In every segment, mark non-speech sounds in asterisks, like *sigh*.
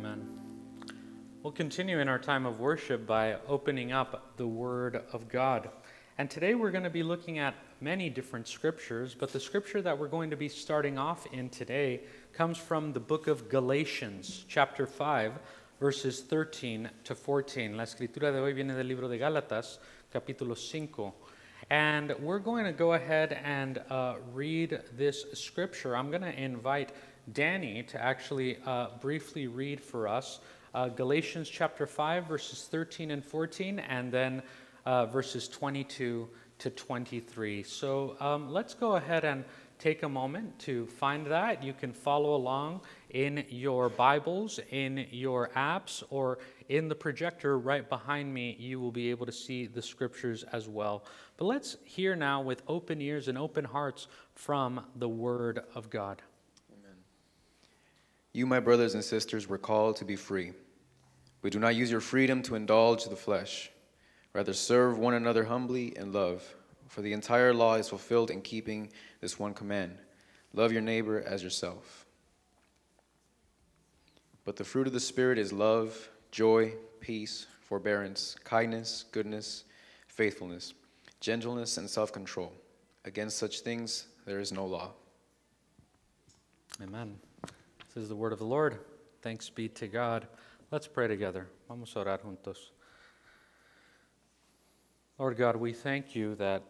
Amen. We'll continue in our time of worship by opening up the Word of God. And today we're going to be looking at many different scriptures, but the scripture that we're going to be starting off in today comes from the book of Galatians, chapter 5, verses 13 to 14. La escritura de hoy viene del libro de Gálatas, capítulo 5. And we're going to go ahead and uh, read this scripture. I'm going to invite Danny to actually uh, briefly read for us uh, Galatians chapter 5, verses 13 and 14, and then uh, verses 22 to 23. So um, let's go ahead and take a moment to find that. You can follow along in your Bibles, in your apps, or in the projector right behind me. You will be able to see the scriptures as well. But let's hear now with open ears and open hearts from the Word of God. You, my brothers and sisters, were called to be free. But do not use your freedom to indulge the flesh. Rather, serve one another humbly in love. For the entire law is fulfilled in keeping this one command love your neighbor as yourself. But the fruit of the Spirit is love, joy, peace, forbearance, kindness, goodness, faithfulness, gentleness, and self control. Against such things there is no law. Amen. This is the word of the Lord. Thanks be to God. Let's pray together. Vamos a orar juntos. Lord God, we thank you that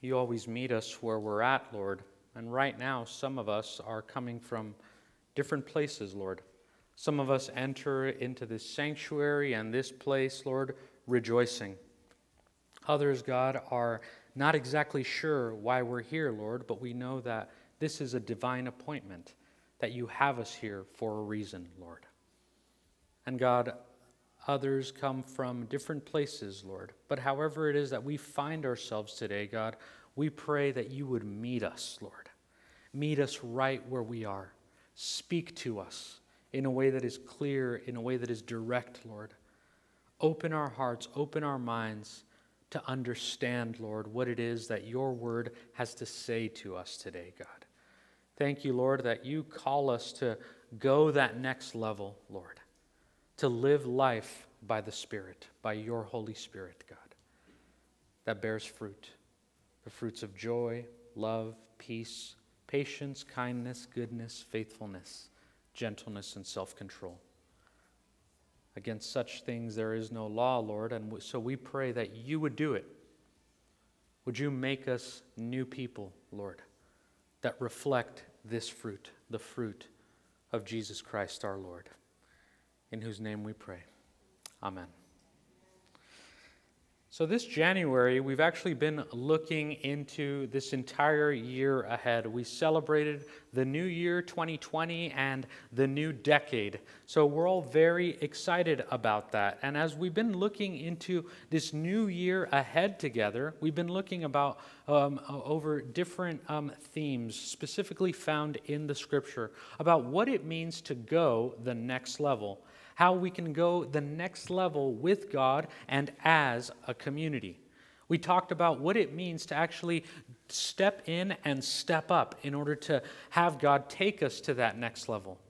you always meet us where we're at, Lord. And right now, some of us are coming from different places, Lord. Some of us enter into this sanctuary and this place, Lord, rejoicing. Others, God, are not exactly sure why we're here, Lord, but we know that this is a divine appointment, that you have us here for a reason, Lord. And God, others come from different places, Lord. But however it is that we find ourselves today, God, we pray that you would meet us, Lord. Meet us right where we are. Speak to us in a way that is clear, in a way that is direct, Lord. Open our hearts, open our minds to understand, Lord, what it is that your word has to say to us today, God. Thank you, Lord, that you call us to go that next level, Lord, to live life by the Spirit, by your Holy Spirit, God, that bears fruit the fruits of joy, love, peace, patience, kindness, goodness, faithfulness, gentleness, and self control. Against such things there is no law, Lord, and so we pray that you would do it. Would you make us new people, Lord, that reflect this fruit, the fruit of Jesus Christ our Lord, in whose name we pray. Amen. So, this January, we've actually been looking into this entire year ahead. We celebrated the new year 2020 and the new decade. So, we're all very excited about that. And as we've been looking into this new year ahead together, we've been looking about um, over different um, themes, specifically found in the scripture, about what it means to go the next level how we can go the next level with God and as a community. We talked about what it means to actually step in and step up in order to have God take us to that next level.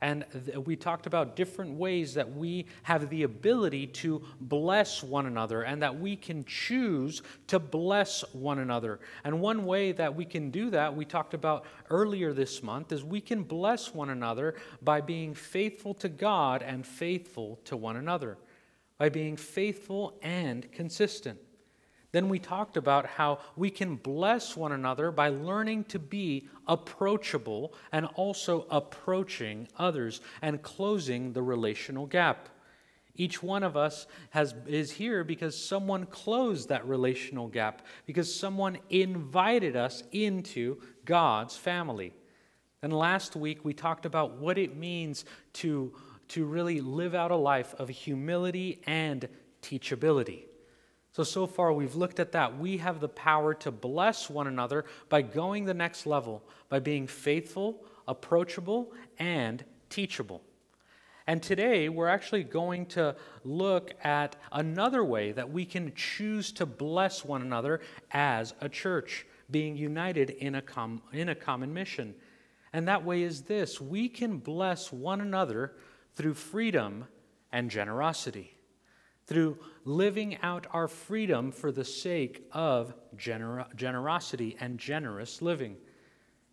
And we talked about different ways that we have the ability to bless one another and that we can choose to bless one another. And one way that we can do that, we talked about earlier this month, is we can bless one another by being faithful to God and faithful to one another, by being faithful and consistent. Then we talked about how we can bless one another by learning to be approachable and also approaching others and closing the relational gap. Each one of us has, is here because someone closed that relational gap, because someone invited us into God's family. And last week we talked about what it means to, to really live out a life of humility and teachability. So, so far we've looked at that. We have the power to bless one another by going the next level, by being faithful, approachable, and teachable. And today we're actually going to look at another way that we can choose to bless one another as a church, being united in a, com- in a common mission. And that way is this we can bless one another through freedom and generosity, through living out our freedom for the sake of gener- generosity and generous living.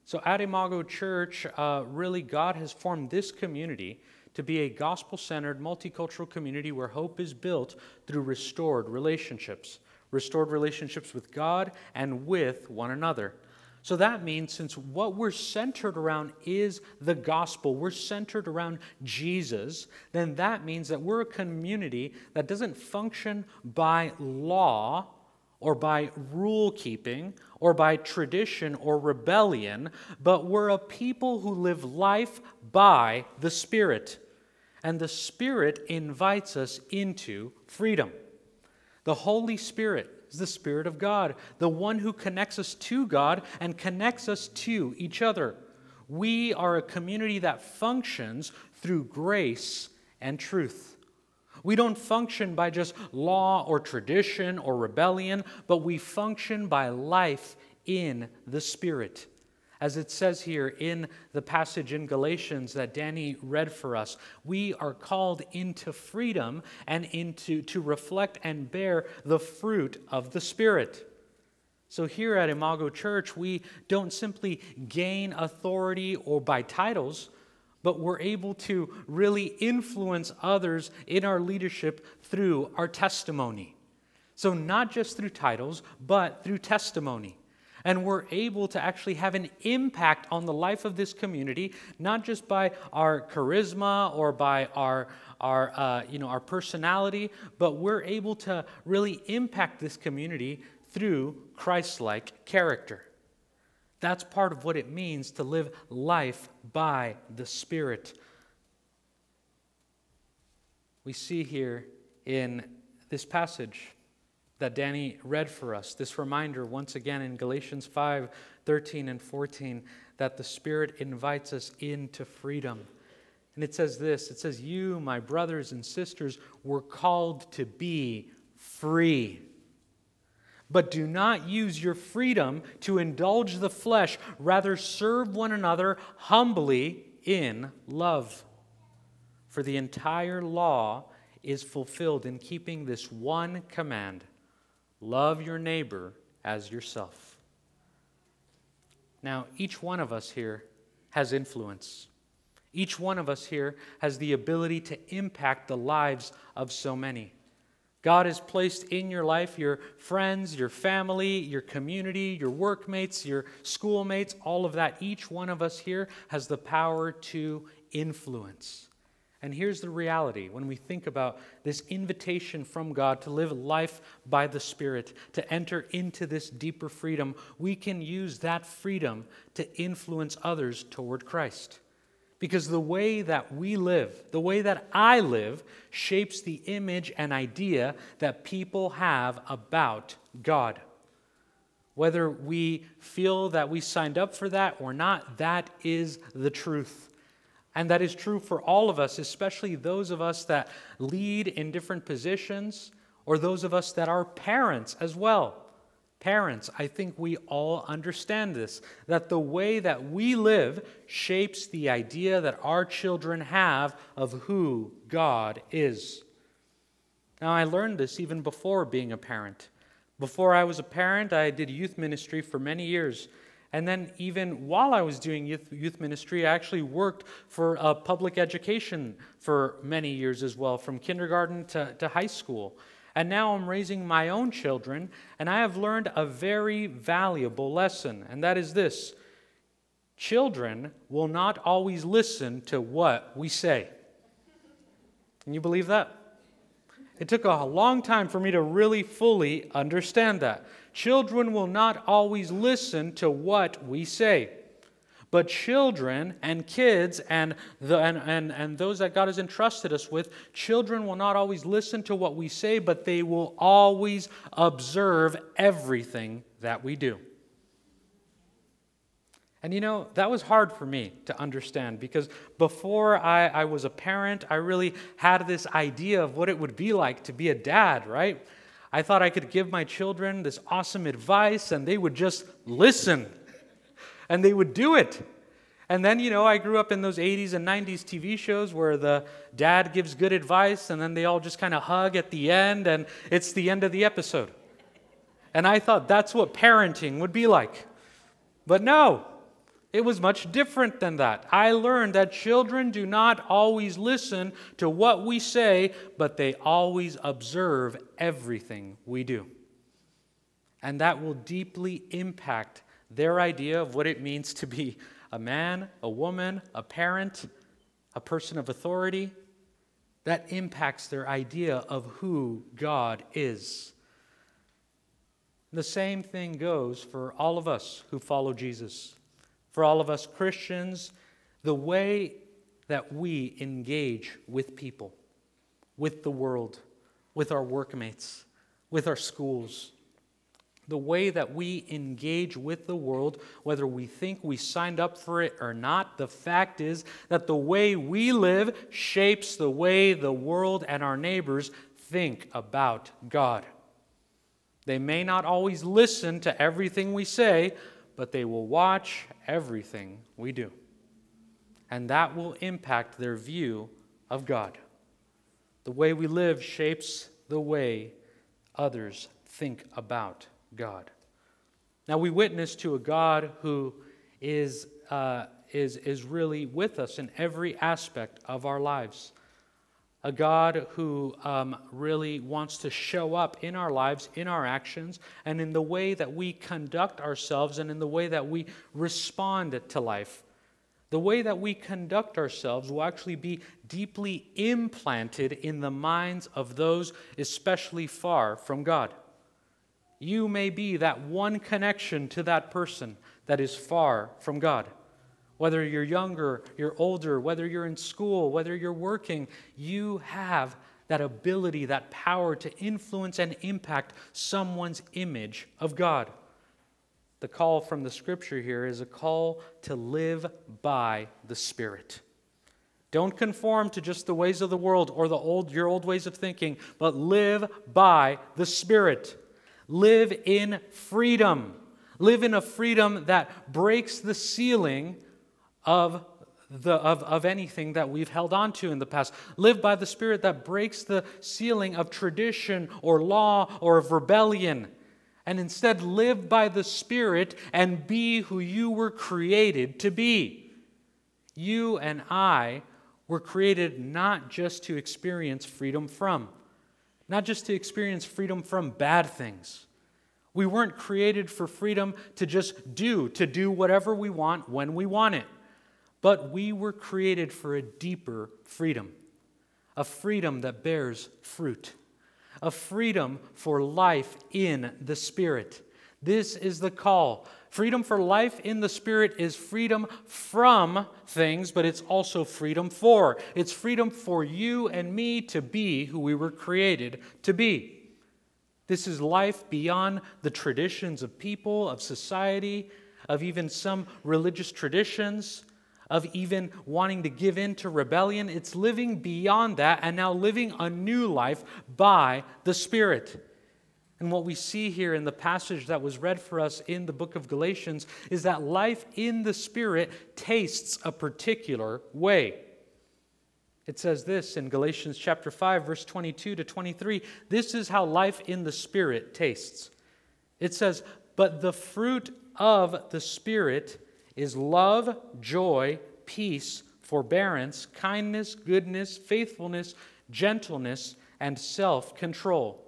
So, at Imago Church, uh, really, God has formed this community to be a gospel centered, multicultural community where hope is built through restored relationships, restored relationships with God and with one another. So that means since what we're centered around is the gospel, we're centered around Jesus, then that means that we're a community that doesn't function by law or by rule keeping or by tradition or rebellion, but we're a people who live life by the Spirit. And the Spirit invites us into freedom. The Holy Spirit is the Spirit of God, the one who connects us to God and connects us to each other. We are a community that functions through grace and truth. We don't function by just law or tradition or rebellion, but we function by life in the Spirit. As it says here in the passage in Galatians that Danny read for us, we are called into freedom and into to reflect and bear the fruit of the Spirit. So here at Imago Church, we don't simply gain authority or by titles, but we're able to really influence others in our leadership through our testimony. So, not just through titles, but through testimony. And we're able to actually have an impact on the life of this community, not just by our charisma or by our, our, uh, you know, our personality, but we're able to really impact this community through Christ like character. That's part of what it means to live life by the Spirit. We see here in this passage that Danny read for us. This reminder, once again, in Galatians 5 13 and 14, that the Spirit invites us into freedom. And it says this it says, You, my brothers and sisters, were called to be free. But do not use your freedom to indulge the flesh, rather, serve one another humbly in love. For the entire law is fulfilled in keeping this one command Love your neighbor as yourself. Now, each one of us here has influence. Each one of us here has the ability to impact the lives of so many. God has placed in your life your friends, your family, your community, your workmates, your schoolmates, all of that. Each one of us here has the power to influence. And here's the reality when we think about this invitation from God to live life by the Spirit, to enter into this deeper freedom, we can use that freedom to influence others toward Christ. Because the way that we live, the way that I live, shapes the image and idea that people have about God. Whether we feel that we signed up for that or not, that is the truth. And that is true for all of us, especially those of us that lead in different positions or those of us that are parents as well. Parents, I think we all understand this that the way that we live shapes the idea that our children have of who God is. Now, I learned this even before being a parent. Before I was a parent, I did youth ministry for many years. And then, even while I was doing youth, youth ministry, I actually worked for uh, public education for many years as well, from kindergarten to, to high school. And now I'm raising my own children, and I have learned a very valuable lesson, and that is this children will not always listen to what we say. Can you believe that? It took a long time for me to really fully understand that. Children will not always listen to what we say. But children and kids and, the, and, and, and those that God has entrusted us with, children will not always listen to what we say, but they will always observe everything that we do. And you know, that was hard for me to understand because before I, I was a parent, I really had this idea of what it would be like to be a dad, right? I thought I could give my children this awesome advice and they would just listen and they would do it. And then, you know, I grew up in those 80s and 90s TV shows where the dad gives good advice and then they all just kind of hug at the end and it's the end of the episode. And I thought that's what parenting would be like. But no, it was much different than that. I learned that children do not always listen to what we say, but they always observe everything we do. And that will deeply impact their idea of what it means to be a man, a woman, a parent, a person of authority. That impacts their idea of who God is. The same thing goes for all of us who follow Jesus. For all of us Christians, the way that we engage with people, with the world, with our workmates, with our schools, the way that we engage with the world, whether we think we signed up for it or not, the fact is that the way we live shapes the way the world and our neighbors think about God. They may not always listen to everything we say, but they will watch everything we do. And that will impact their view of God. The way we live shapes the way others think about God. Now, we witness to a God who is, uh, is, is really with us in every aspect of our lives a God who um, really wants to show up in our lives, in our actions, and in the way that we conduct ourselves and in the way that we respond to life. The way that we conduct ourselves will actually be deeply implanted in the minds of those especially far from God. You may be that one connection to that person that is far from God. Whether you're younger, you're older, whether you're in school, whether you're working, you have that ability, that power to influence and impact someone's image of God. The call from the scripture here is a call to live by the Spirit. Don't conform to just the ways of the world or the old, your old ways of thinking, but live by the Spirit. Live in freedom. Live in a freedom that breaks the ceiling of, the, of, of anything that we've held on to in the past. Live by the Spirit that breaks the ceiling of tradition or law or of rebellion. And instead, live by the Spirit and be who you were created to be. You and I were created not just to experience freedom from, not just to experience freedom from bad things. We weren't created for freedom to just do, to do whatever we want when we want it. But we were created for a deeper freedom, a freedom that bears fruit, a freedom for life in the Spirit. This is the call. Freedom for life in the Spirit is freedom from things, but it's also freedom for. It's freedom for you and me to be who we were created to be. This is life beyond the traditions of people, of society, of even some religious traditions of even wanting to give in to rebellion. It's living beyond that and now living a new life by the Spirit. And what we see here in the passage that was read for us in the book of Galatians is that life in the Spirit tastes a particular way. It says this in Galatians chapter 5 verse 22 to 23, this is how life in the spirit tastes. It says, "But the fruit of the spirit is love, joy, peace, forbearance, kindness, goodness, faithfulness, gentleness, and self control.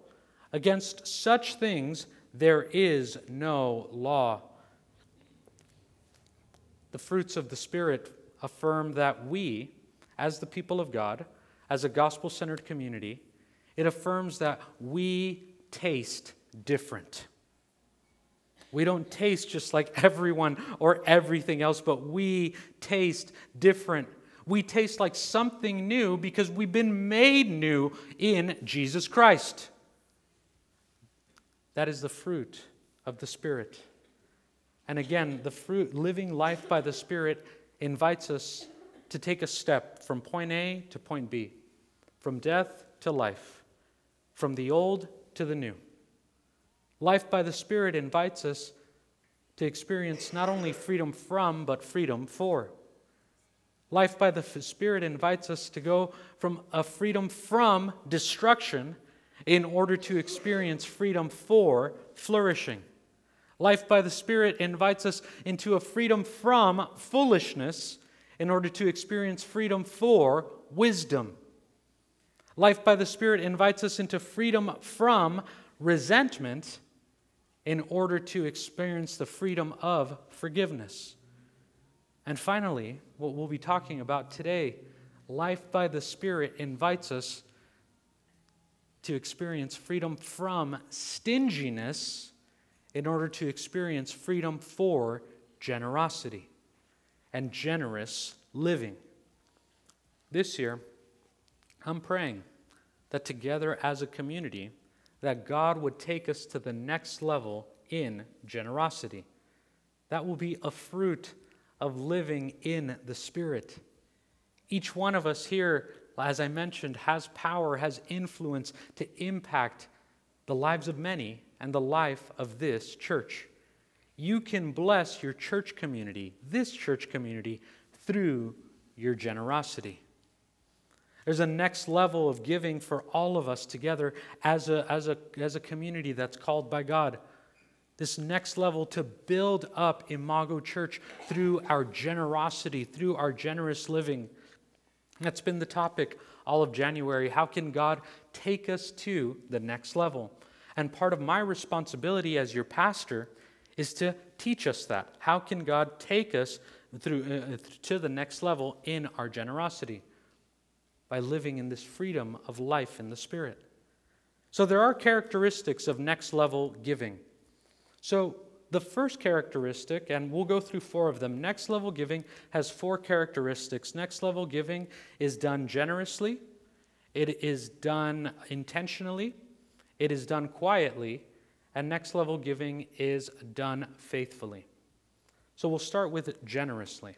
Against such things there is no law. The fruits of the Spirit affirm that we, as the people of God, as a gospel centered community, it affirms that we taste different. We don't taste just like *laughs* everyone or everything else, but we taste different. We taste like something new because we've been made new in Jesus Christ. That is the fruit of the Spirit. And again, the fruit, living life by the Spirit, invites us to take a step from point A to point B, from death to life, from the old to the new. Life by the Spirit invites us to experience not only freedom from, but freedom for. Life by the Spirit invites us to go from a freedom from destruction in order to experience freedom for flourishing. Life by the Spirit invites us into a freedom from foolishness in order to experience freedom for wisdom. Life by the Spirit invites us into freedom from resentment in order to experience the freedom of forgiveness. And finally, what we'll be talking about today, life by the Spirit invites us to experience freedom from stinginess in order to experience freedom for generosity and generous living. This year, I'm praying that together as a community, that God would take us to the next level in generosity. That will be a fruit of living in the Spirit. Each one of us here, as I mentioned, has power, has influence to impact the lives of many and the life of this church. You can bless your church community, this church community, through your generosity. There's a next level of giving for all of us together as a, as a, as a community that's called by God. This next level to build up Imago Church through our generosity, through our generous living. That's been the topic all of January. How can God take us to the next level? And part of my responsibility as your pastor is to teach us that. How can God take us through uh, to the next level in our generosity? By living in this freedom of life in the Spirit. So there are characteristics of next level giving. So the first characteristic, and we'll go through four of them, next level giving has four characteristics. Next level giving is done generously, it is done intentionally, it is done quietly, and next level giving is done faithfully. So we'll start with generously.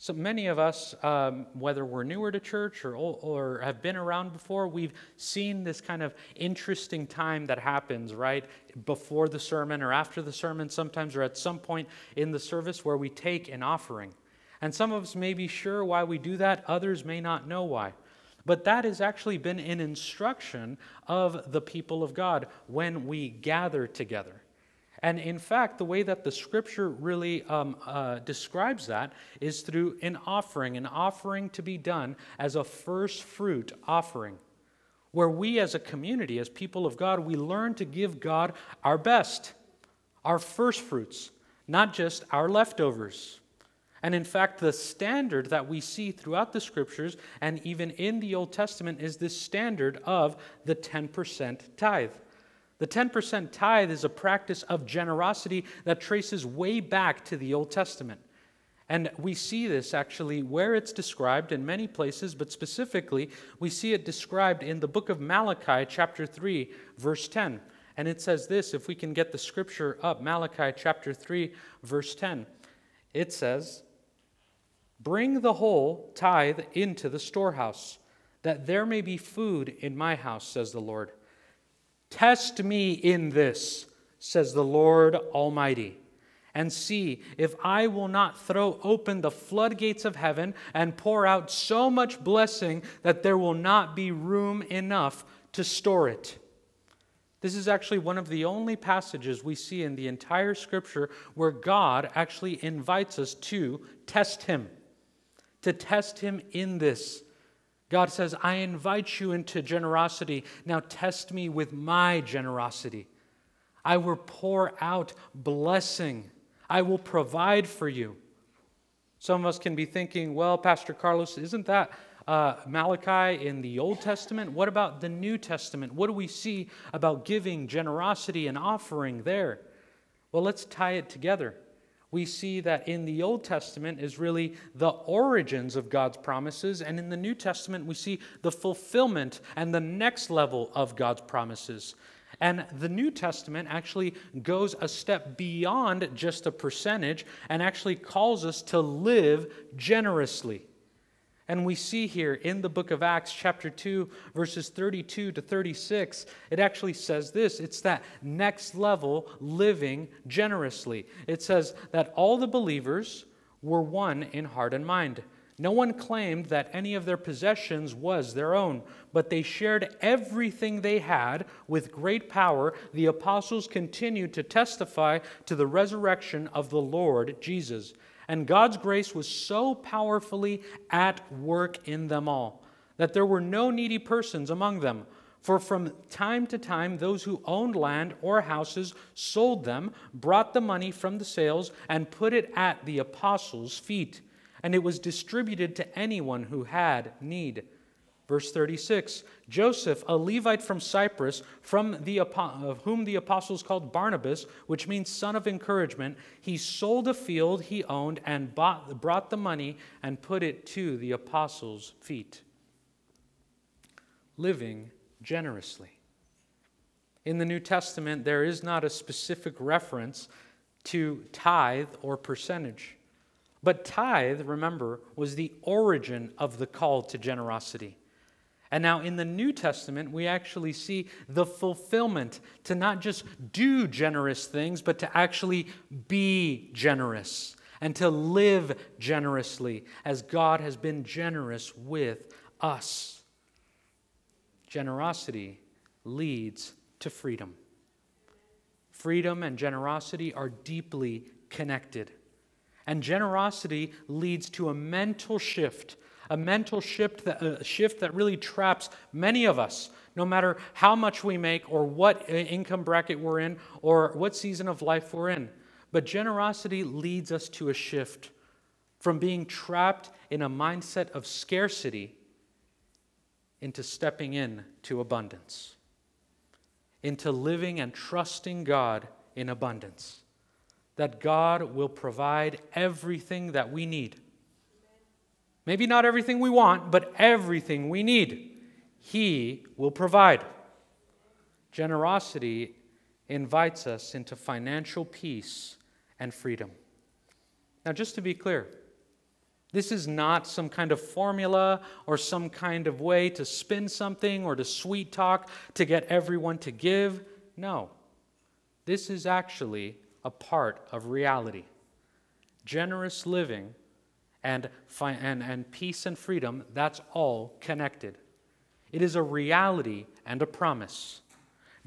So many of us, um, whether we're newer to church or, or have been around before, we've seen this kind of interesting time that happens, right? Before the sermon or after the sermon, sometimes, or at some point in the service where we take an offering. And some of us may be sure why we do that, others may not know why. But that has actually been an instruction of the people of God when we gather together. And in fact, the way that the scripture really um, uh, describes that is through an offering, an offering to be done as a first fruit offering, where we as a community, as people of God, we learn to give God our best, our first fruits, not just our leftovers. And in fact, the standard that we see throughout the scriptures and even in the Old Testament is this standard of the 10% tithe. The 10% tithe is a practice of generosity that traces way back to the Old Testament. And we see this actually where it's described in many places, but specifically, we see it described in the book of Malachi, chapter 3, verse 10. And it says this if we can get the scripture up, Malachi chapter 3, verse 10. It says, Bring the whole tithe into the storehouse, that there may be food in my house, says the Lord. Test me in this, says the Lord Almighty, and see if I will not throw open the floodgates of heaven and pour out so much blessing that there will not be room enough to store it. This is actually one of the only passages we see in the entire scripture where God actually invites us to test Him to test him in this. God says, I invite you into generosity. Now test me with my generosity. I will pour out blessing. I will provide for you. Some of us can be thinking, well, Pastor Carlos, isn't that uh, Malachi in the Old Testament? What about the New Testament? What do we see about giving, generosity, and offering there? Well, let's tie it together we see that in the Old Testament is really the origins of God's promises, and in the New Testament, we see the fulfillment and the next level of God's promises. And the New Testament actually goes a step beyond just a percentage and actually calls us to live generously. And we see here in the book of Acts, chapter 2, verses 32 to 36, it actually says this it's that next level living generously. It says that all the believers were one in heart and mind. No one claimed that any of their possessions was their own, but they shared everything they had with great power. The apostles continued to testify to the resurrection of the Lord Jesus. And God's grace was so powerfully at work in them all that there were no needy persons among them. For from time to time, those who owned land or houses sold them, brought the money from the sales, and put it at the apostles' feet and it was distributed to anyone who had need. Verse 36 Joseph, a Levite from Cyprus, from the, of whom the apostles called Barnabas, which means son of encouragement, he sold a field he owned and bought, brought the money and put it to the apostles' feet. Living generously. In the New Testament, there is not a specific reference to tithe or percentage. But tithe, remember, was the origin of the call to generosity. And now in the New Testament, we actually see the fulfillment to not just do generous things, but to actually be generous and to live generously as God has been generous with us. Generosity leads to freedom. Freedom and generosity are deeply connected. And generosity leads to a mental shift, a mental shift that, a shift that really traps many of us, no matter how much we make or what income bracket we're in or what season of life we're in. But generosity leads us to a shift from being trapped in a mindset of scarcity into stepping in to abundance, into living and trusting God in abundance that God will provide everything that we need. Maybe not everything we want, but everything we need. He will provide. Generosity invites us into financial peace and freedom. Now, just to be clear, this is not some kind of formula or some kind of way to spin something or to sweet talk to get everyone to give. No. This is actually a part of reality. Generous living and, and, and peace and freedom, that's all connected. It is a reality and a promise.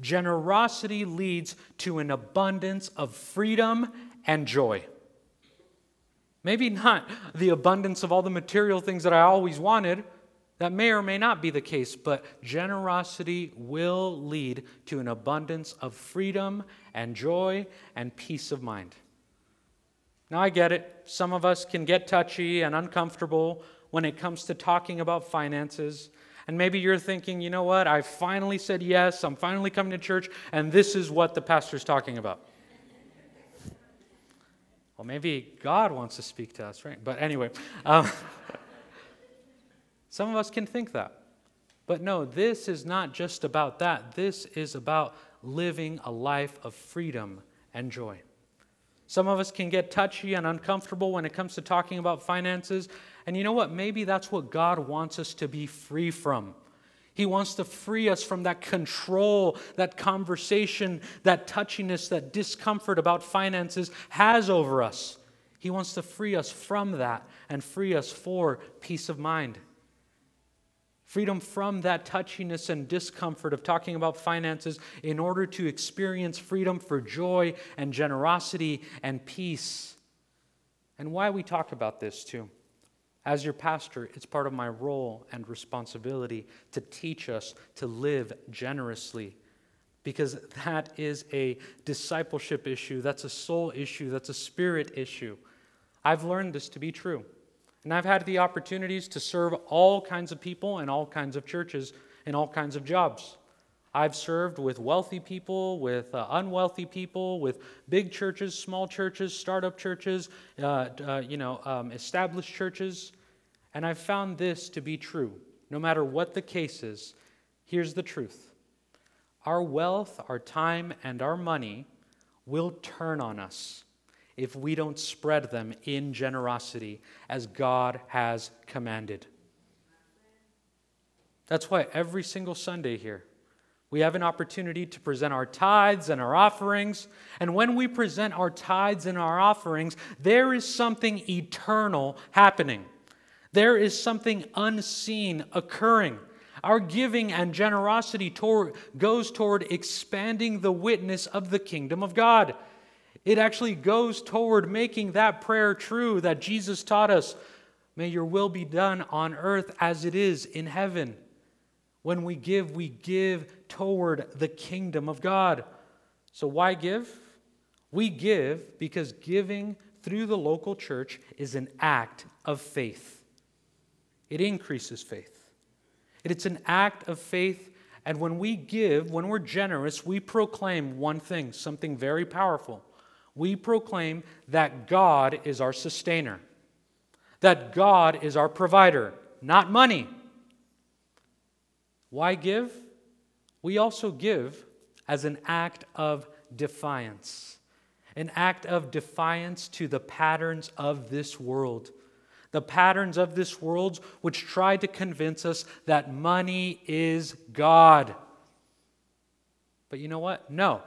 Generosity leads to an abundance of freedom and joy. Maybe not the abundance of all the material things that I always wanted. That may or may not be the case, but generosity will lead to an abundance of freedom and joy and peace of mind. Now, I get it. Some of us can get touchy and uncomfortable when it comes to talking about finances. And maybe you're thinking, you know what? I finally said yes. I'm finally coming to church, and this is what the pastor's talking about. Well, maybe God wants to speak to us, right? But anyway, um, *laughs* some of us can think that. But no, this is not just about that. This is about living a life of freedom and joy. Some of us can get touchy and uncomfortable when it comes to talking about finances. And you know what? Maybe that's what God wants us to be free from. He wants to free us from that control, that conversation, that touchiness, that discomfort about finances has over us. He wants to free us from that and free us for peace of mind freedom from that touchiness and discomfort of talking about finances in order to experience freedom for joy and generosity and peace. And why we talk about this too. As your pastor, it's part of my role and responsibility to teach us to live generously because that is a discipleship issue, that's a soul issue, that's a spirit issue. I've learned this to be true. And I've had the opportunities to serve all kinds of people in all kinds of churches in all kinds of jobs. I've served with wealthy people, with uh, unwealthy people, with big churches, small churches, startup churches, uh, uh, you know, um, established churches, and I've found this to be true. No matter what the case is, here's the truth: our wealth, our time, and our money will turn on us if we don't spread them in generosity as God has commanded. That's why every single Sunday here, we have an opportunity to present our tithes and our offerings. And when we present our tithes and our offerings, there is something eternal happening. There is something unseen occurring. Our giving and generosity toward, goes toward expanding the witness of the kingdom of God. It actually goes toward making that prayer true that Jesus taught us May your will be done on earth as it is in heaven. When we give, we give toward the kingdom of God. So, why give? We give because giving through the local church is an act of faith. It increases faith. It's an act of faith. And when we give, when we're generous, we proclaim one thing, something very powerful. We proclaim that God is our sustainer, that God is our provider, not money. Why give? We also give as an act of defiance, an act of defiance to the patterns of this world the patterns of this world which try to convince us that money is God. But you know what? No.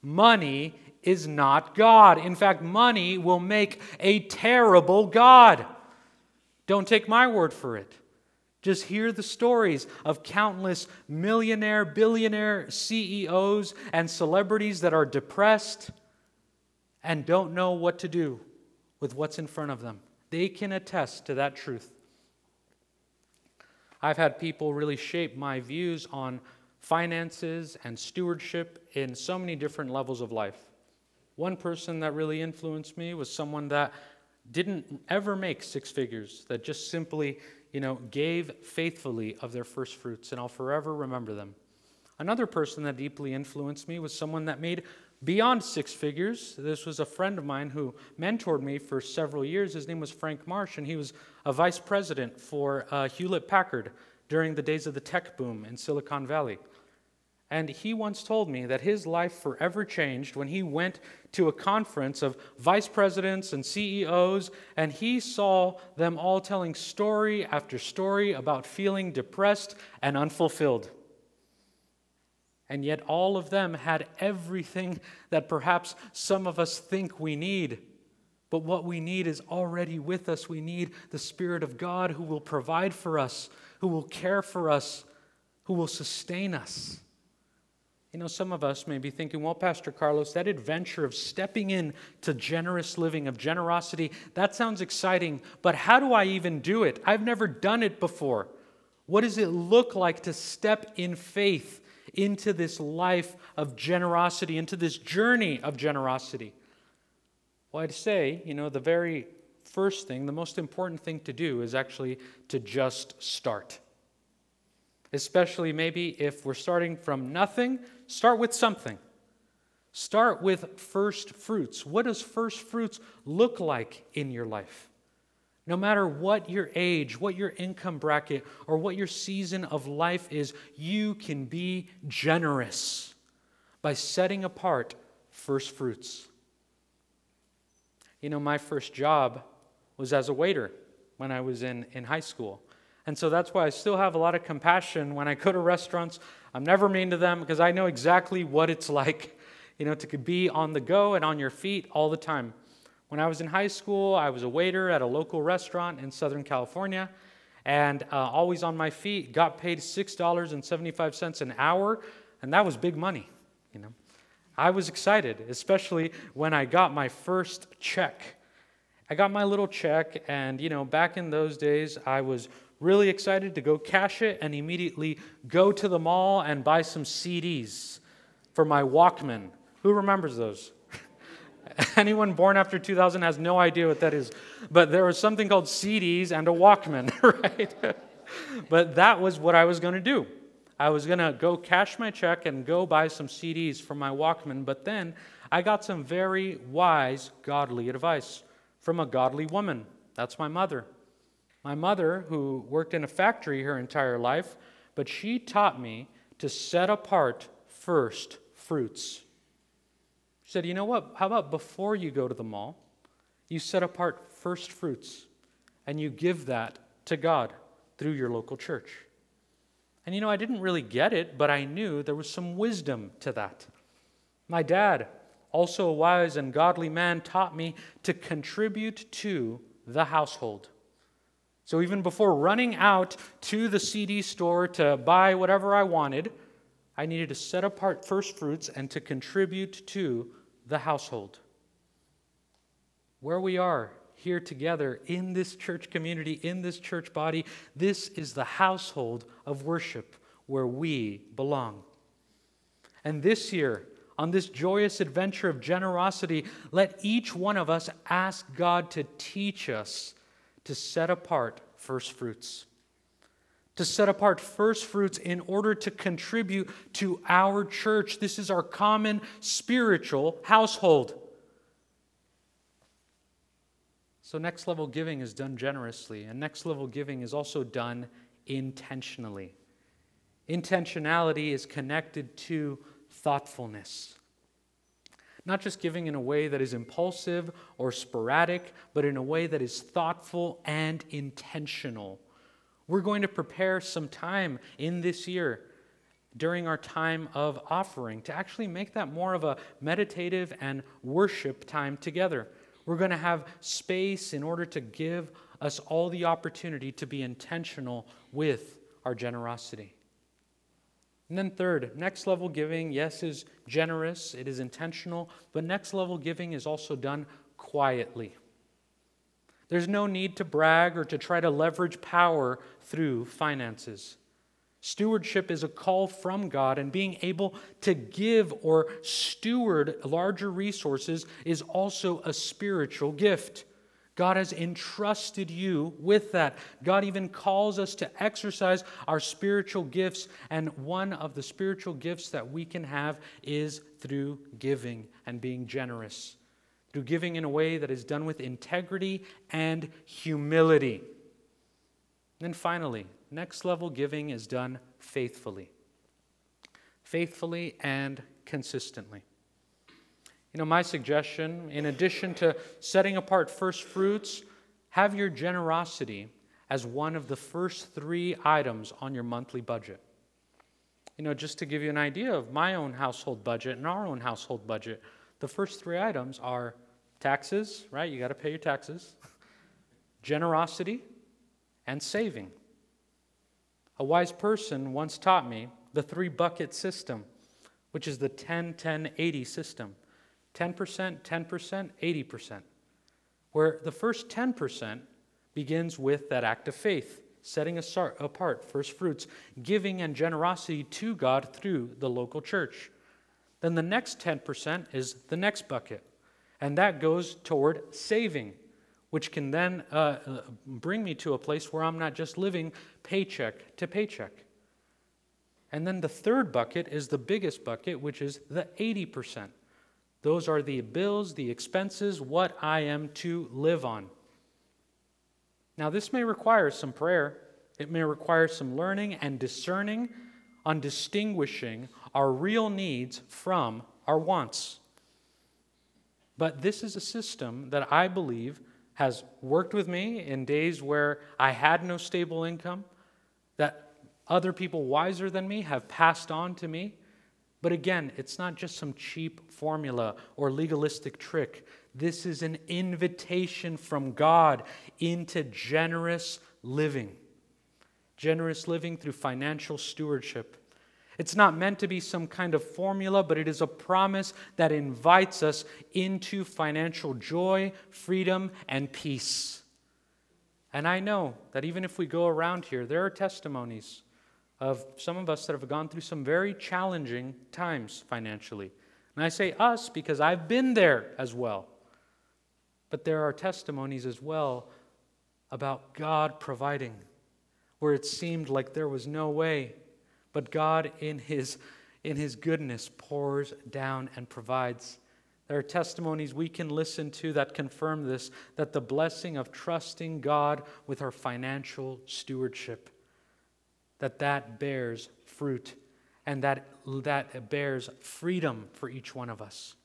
Money is not God. In fact, money will make a terrible God. Don't take my word for it. Just hear the stories of countless millionaire, billionaire CEOs and celebrities that are depressed and don't know what to do with what's in front of them. They can attest to that truth. I've had people really shape my views on finances and stewardship in so many different levels of life. One person that really influenced me was someone that didn't ever make six figures, that just simply, you know, gave faithfully of their first fruits, and I'll forever remember them. Another person that deeply influenced me was someone that made beyond six figures. This was a friend of mine who mentored me for several years. His name was Frank Marsh, and he was a vice president for uh, Hewlett Packard during the days of the tech boom in Silicon Valley. And he once told me that his life forever changed when he went to a conference of vice presidents and CEOs, and he saw them all telling story after story about feeling depressed and unfulfilled. And yet, all of them had everything that perhaps some of us think we need. But what we need is already with us. We need the Spirit of God who will provide for us, who will care for us, who will sustain us. You know, some of us may be thinking, well, Pastor Carlos, that adventure of stepping in to generous living, of generosity, that sounds exciting, but how do I even do it? I've never done it before. What does it look like to step in faith into this life of generosity, into this journey of generosity? Well, I'd say, you know, the very first thing, the most important thing to do is actually to just start. Especially maybe if we're starting from nothing, start with something. Start with first fruits. What does first fruits look like in your life? No matter what your age, what your income bracket, or what your season of life is, you can be generous by setting apart first fruits. You know, my first job was as a waiter when I was in, in high school. And so that's why I still have a lot of compassion when I go to restaurants. I'm never mean to them because I know exactly what it's *laughs* like, you know, to be on the go and on your feet all the time. When I was in high school, I was a waiter at a local restaurant in Southern California and uh, always on my feet, got paid $6.75 an hour, and that was big money, you know. I was excited, especially when I got my first check. I got my little check, and you know, back in those days, I was really excited to go cash it and immediately go to the mall and buy some CDs for my Walkman. Who remembers those? *laughs* Anyone born after 2000 has no idea what that is. But there was something called CDs and a Walkman, *laughs* right? but that was what I was going to do. I was going to go cash my check and go buy some CDs for my Walkman. But then I got some very wise, godly advice from a godly woman. That's my mother. My mother, who worked in a factory her entire life, but she taught me to set apart first fruits She said, You know what? How about before you go to the mall, you set apart first fruits and you give that to God through your local church? And you know, I didn't really get it, but I knew there was some wisdom to that. My dad, also a wise and godly man, taught me to contribute to the household. So even before running out to the CD store to buy whatever I wanted, I needed to set apart first fruits and to contribute to the household. Where we are here together in this church community, in this church body, this is the household of worship where we belong. And this year, on this joyous adventure of generosity, let each one of us ask God to teach us to set apart first fruits. To set apart first fruits in order to contribute to our church. This is our common spiritual household. So, next level giving is done generously, and next level giving is also done intentionally. Intentionality is connected to thoughtfulness. Not just giving in a way that is impulsive or sporadic, but in a way that is thoughtful and intentional. We're going to prepare some time in this year during our time of offering to actually make that more of a meditative and worship time together. We're going to have space in order to give us all the opportunity to be intentional with our generosity. And then, third, next level giving, yes, is generous, it is intentional, but next level giving is also done quietly. There's no need to brag or to try to leverage power through finances. Stewardship is a call from God, and being able to give or steward larger resources is also a spiritual gift. God has entrusted you with that. God even calls us to exercise our spiritual gifts, and one of the spiritual gifts that we can have is through giving and being generous. Through giving in a way that is done with integrity and humility. And then finally, next level giving is done faithfully. Faithfully and consistently. You know, my suggestion, in addition to setting apart first fruits, have your generosity as one of the first three items on your monthly budget. You know, just to give you an idea of my own household budget and our own household budget, the first three items are taxes, right? You got to pay your taxes, generosity, and saving. A wise person once taught me the three bucket system, which is the 10 10 80 system. 10%, 10%, 80%. Where the first 10% begins with that act of faith, setting apart first fruits, giving and generosity to God through the local church. Then the next 10% is the next bucket, and that goes toward saving, which can then uh, uh bring me to a place where I'm not just living paycheck to paycheck. And then the third bucket is the biggest bucket, which is the 80%. Those are the bills, the expenses, what I am to live on. Now, this may require some prayer. It may require some learning and discerning on distinguishing our real needs from our wants. But this is a system that I believe has worked with me in days where I had no stable income, that other people wiser than me have passed on to me. But again, it's not just some cheap formula or legalistic trick. This is an invitation from God into generous living. Generous living through financial stewardship. It's not meant to be some kind of formula, but it is a promise that invites us into financial joy, freedom, and peace. And I know that even if we go around here, there are testimonies of some of us that have gone through some very challenging times financially. And I say us because I've been there as well. But there are testimonies as well about God providing, where it seemed like there was no way, but God, in His, in his goodness, pours down and provides. There are testimonies we can listen to that confirm this that the blessing of trusting God with our financial stewardship that that bears fruit and that that bears freedom for each one of us.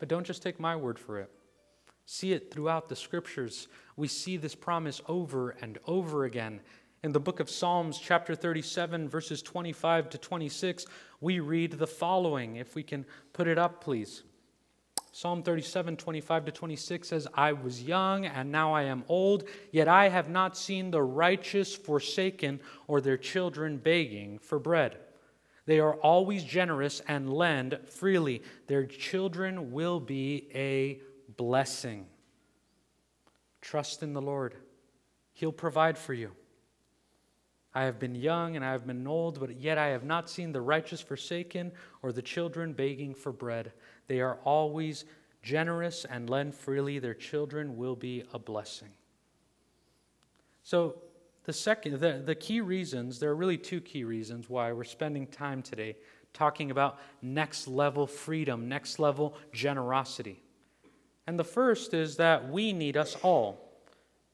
But don't just take my word for it. See it throughout the scriptures. We see this promise over and over again. In the book of Psalms, chapter 37, verses 25 to 26, we read the following. If we can put it up, please. Psalm 37, 25 to 26 says, I was young and now I am old, yet I have not seen the righteous forsaken or their children begging for bread. They are always generous and lend freely. Their children will be a blessing. Trust in the Lord, He'll provide for you. I have been young and I have been old, but yet I have not seen the righteous forsaken or the children begging for bread. They are always generous and lend freely. Their children will be a blessing. So, the second, the, the key reasons, there are really two key reasons why we're spending time today talking about next level freedom, next level generosity. And the first is that we need us all.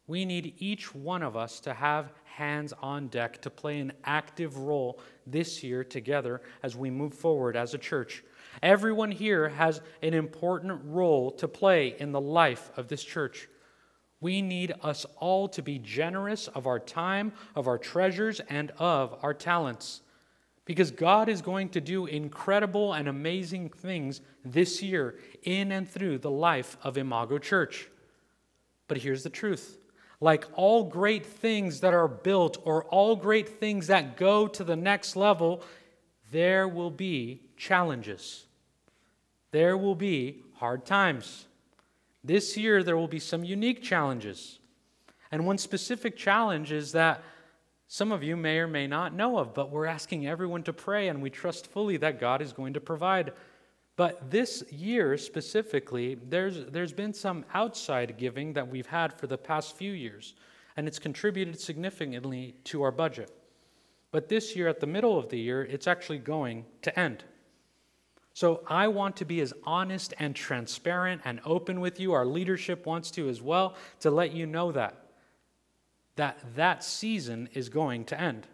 We need each one of us to have hands on deck to play an active role this year together as we move forward as a church. Everyone here has an important role to play in the life of this church. We need us all to be generous of our time, of our treasures, and of our talents. Because God is going to do incredible and amazing things this year in and through the life of Imago Church. But here's the truth like all great things that are built or all great things that go to the next level, there will be challenges. There will be hard times. This year, there will be some unique challenges. And one specific challenge is that some of you may or may not know of, but we're asking everyone to pray, and we trust fully that God is going to provide but this year specifically, there's, there's been some outside giving that we've had for the past few years, and it's contributed significantly to our budget. But this year, at the middle of the year, it's actually going to end. So I want to be as honest and transparent and open with you. Our leadership wants to as well, to let you know that that that season is going to end.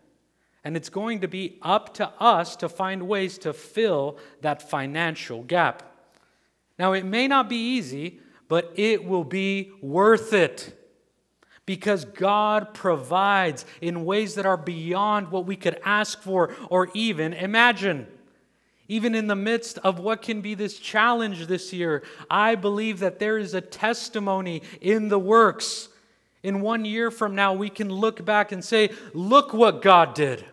And it's going to be up to us to find ways to fill that financial gap. Now, it may not be easy, but it will be worth it because God provides in ways that are beyond what we could ask for or even imagine. Even in the midst of what can be this challenge this year, I believe that there is a testimony in the works. In one year from now, we can look back and say, Look what God did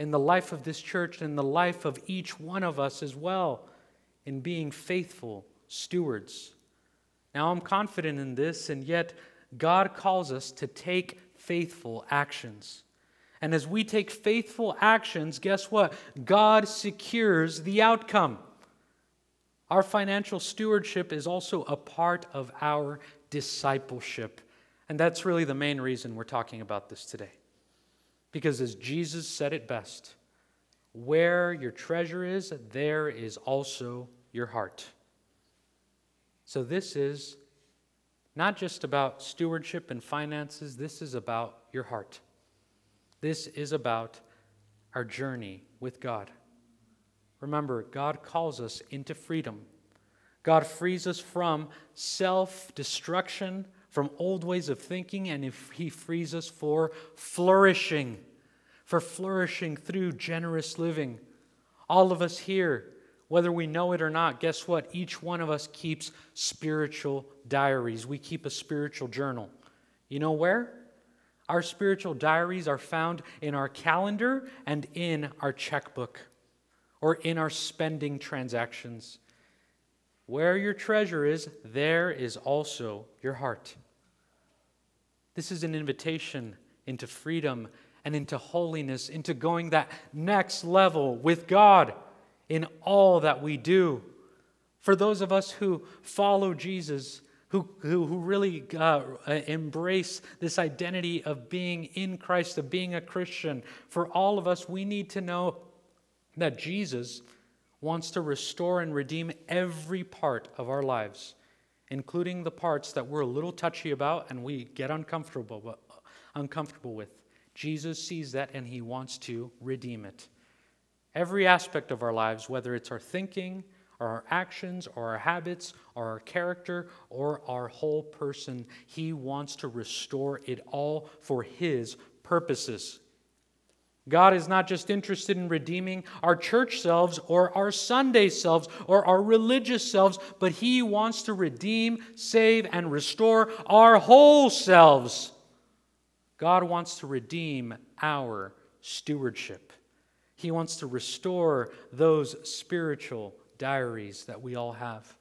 in the life of this church and the life of each one of us as well in being faithful stewards. Now, I'm confident in this, and yet God calls us to take faithful actions. And as we take faithful actions, guess what? God secures the outcome. Our financial stewardship is also a part of our discipleship. And that's really the main reason we're talking about this today. Because as Jesus said it best, where your treasure is, there is also your heart. So this is not just about stewardship and finances, this is about your heart. This is about our journey with God. Remember, God calls us into freedom. God frees us from self destruction from old ways of thinking, and if He frees us for flourishing, for flourishing through generous living. All of us here, whether we know it or not, guess what? Each one of us keeps spiritual diaries. We keep a spiritual journal. You know where? Our spiritual diaries are found in our calendar and in our checkbook or in our spending transactions. Where your treasure is, there is also your heart. This is an invitation into freedom and into holiness, into going that next level with God in all that we do. For those of us who follow Jesus, who, who, who really uh, embrace this identity of being in Christ, of being a Christian, for all of us, we need to know that Jesus wants to restore and redeem every part of our lives, including the parts that we're a little touchy about and we get uncomfortable, uncomfortable with. Jesus sees that and he wants to redeem it. Every aspect of our lives, whether it's our thinking, or our actions, or our habits, or our character, or our whole person, he wants to restore it all for his purposes. God is not just interested in redeeming our church selves or our Sunday selves or our religious selves, but He wants to redeem, save, and restore our whole selves. God wants to redeem our stewardship. He wants to restore those spiritual diaries that we all have.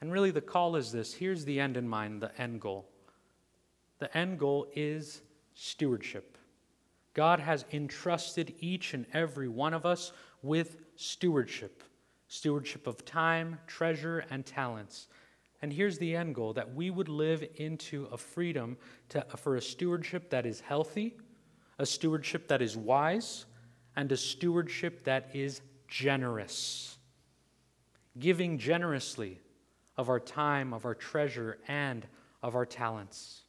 And really, the call is this here's the end in mind, the end goal. The end goal is stewardship. God has entrusted each and every one of us with stewardship stewardship of time, treasure, and talents. And here's the end goal that we would live into a freedom to, for a stewardship that is healthy, a stewardship that is wise, and a stewardship that is generous. Giving generously of our time, of our treasure, and of our talents.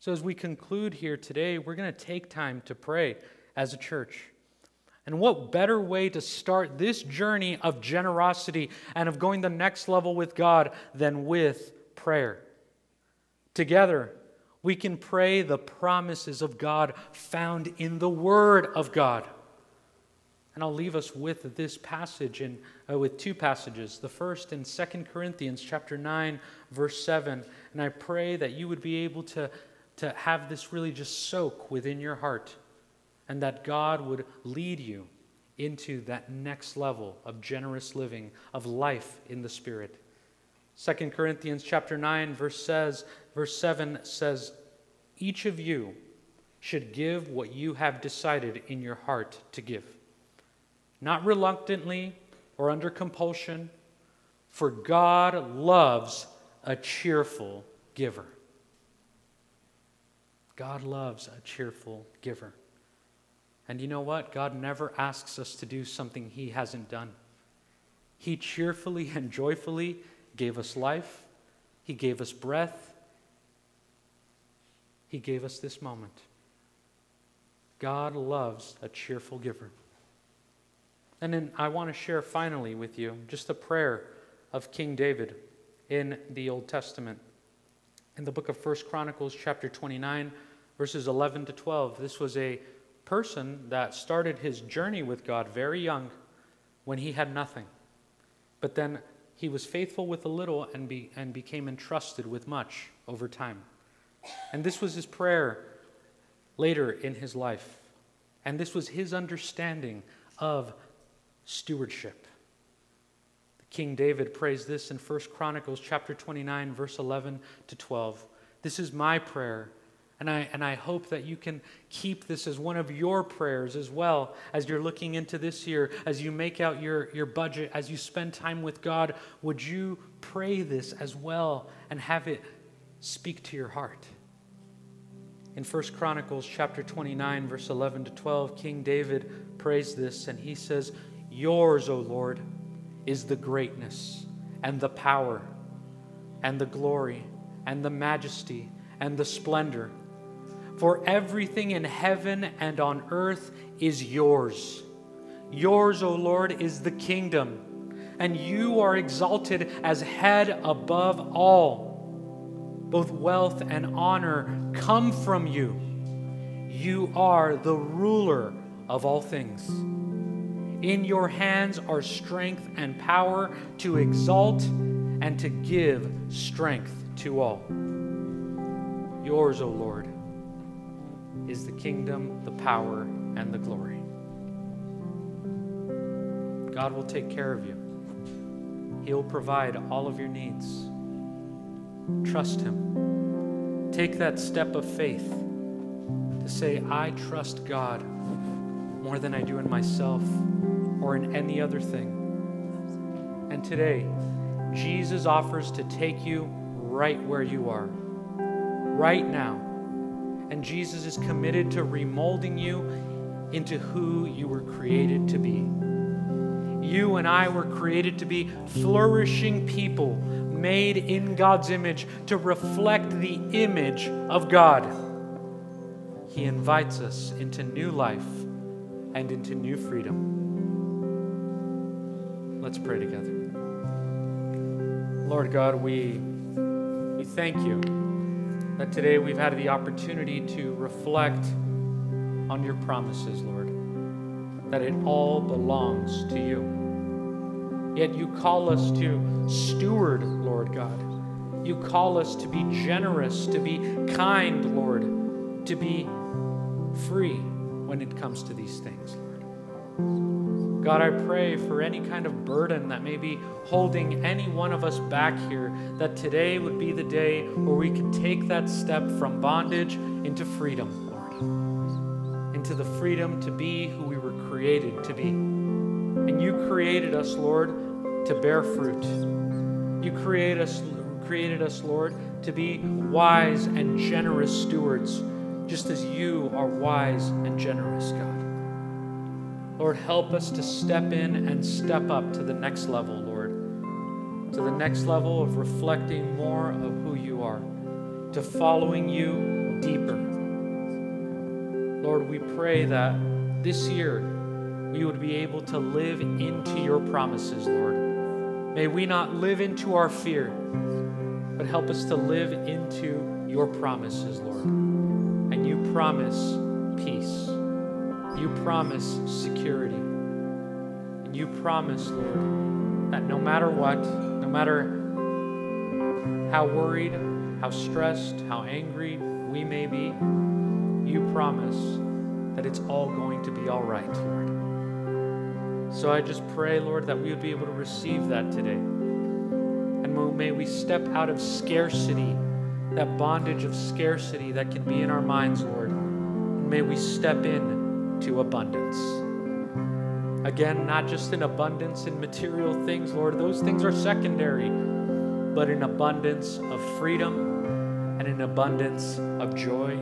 So, as we conclude here today, we're going to take time to pray as a church. And what better way to start this journey of generosity and of going the next level with God than with prayer? Together, we can pray the promises of God found in the Word of God. And I'll leave us with this passage and uh, with two passages. The first in 2 Corinthians chapter 9 verse 7, and I pray that you would be able to to have this really just soak within your heart and that God would lead you into that next level of generous living, of life in the Spirit. 2 Corinthians chapter 9 verse says verse 7 says each of you should give what you have decided in your heart to give not reluctantly or under compulsion for God loves a cheerful giver God loves a cheerful giver. And you know what? God never asks us to do something He hasn't done. He cheerfully and joyfully gave us life, He gave us breath, He gave us this moment. God loves a cheerful giver. And then I want to share finally with you just a prayer of King David in the Old Testament. In the book of First Chronicles, chapter 29, verses 11 to 12. This was a person that started his journey with God very young when he had nothing. But then he was faithful with a little and, be, and became entrusted with much over time. And this was his prayer later in his life. And this was his understanding of stewardship. King David prays this in 1 Chronicles chapter 29 verse 11 to 12. This is my prayer and I, and I hope that you can keep this as one of your prayers as well as you're looking into this year, as you make out your, your budget, as you spend time with God. Would you pray this as well and have it speak to your heart? In 1 Chronicles chapter 29, verse 11 to 12, King David prays this, and he says, Yours, O Lord, is the greatness and the power and the glory and the majesty and the splendor for everything in heaven and on earth is yours. Yours, O Lord, is the kingdom, and you are exalted as head above all. Both wealth and honor come from you. You are the ruler of all things. In your hands are strength and power to exalt and to give strength to all. Yours, O Lord is the kingdom, the power, and the glory. God will take care of you. He will provide all of your needs. Trust Him. Take that step of faith to say, I trust God more than I do in myself or in any other thing. And today, Jesus offers to take you right where you are, right now and Jesus is committed to remolding you into who you were created to be. You and I were created to be flourishing people made in God's image to reflect the image of God. He invites us into new life and into new freedom. Let's pray together. Lord God, we, we thank you that today we've had the opportunity to reflect on your promises, Lord, that it all belongs to you. Yet you call us to steward, Lord God. You call us to be generous, to be kind, Lord, to be free when it comes to these things, Lord. God, I pray for any kind of burden that may be holding any one of us back here, that today would be the day where we can take that step from bondage into freedom, Lord, into the freedom to be who we were created to be. And you created us, Lord, to bear fruit. You created us, created us, Lord, to be wise and generous stewards, just as you are wise and generous, God. Lord, help us to step in and step up to the next level, Lord, to the next level of reflecting more of who you are, to following you deeper. Lord, we pray that this year we would be able to live into your promises, Lord. May we not live into our fear, but help us to live into your promises, Lord. And you promise peace. You promise security. And you promise, Lord, that no matter what, no matter how worried, how stressed, how angry we may be, you promise that it's all going to be all right, Lord. So I just pray, Lord, that we would be able to receive that today. And may we step out of scarcity, that bondage of scarcity that can be in our minds, Lord. And may we step in to abundance. Again, not just in abundance in material things, Lord, those things are secondary, but in abundance of freedom and in abundance of joy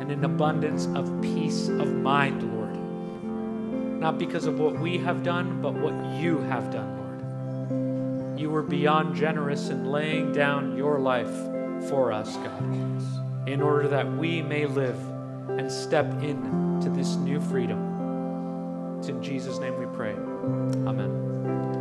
and in abundance of peace of mind, Lord. Not because of what we have done, but what you have done, Lord. You were beyond generous in laying down your life for us, God, in order that we may live and step this new freedom. It's in Jesus' name we pray. Amen.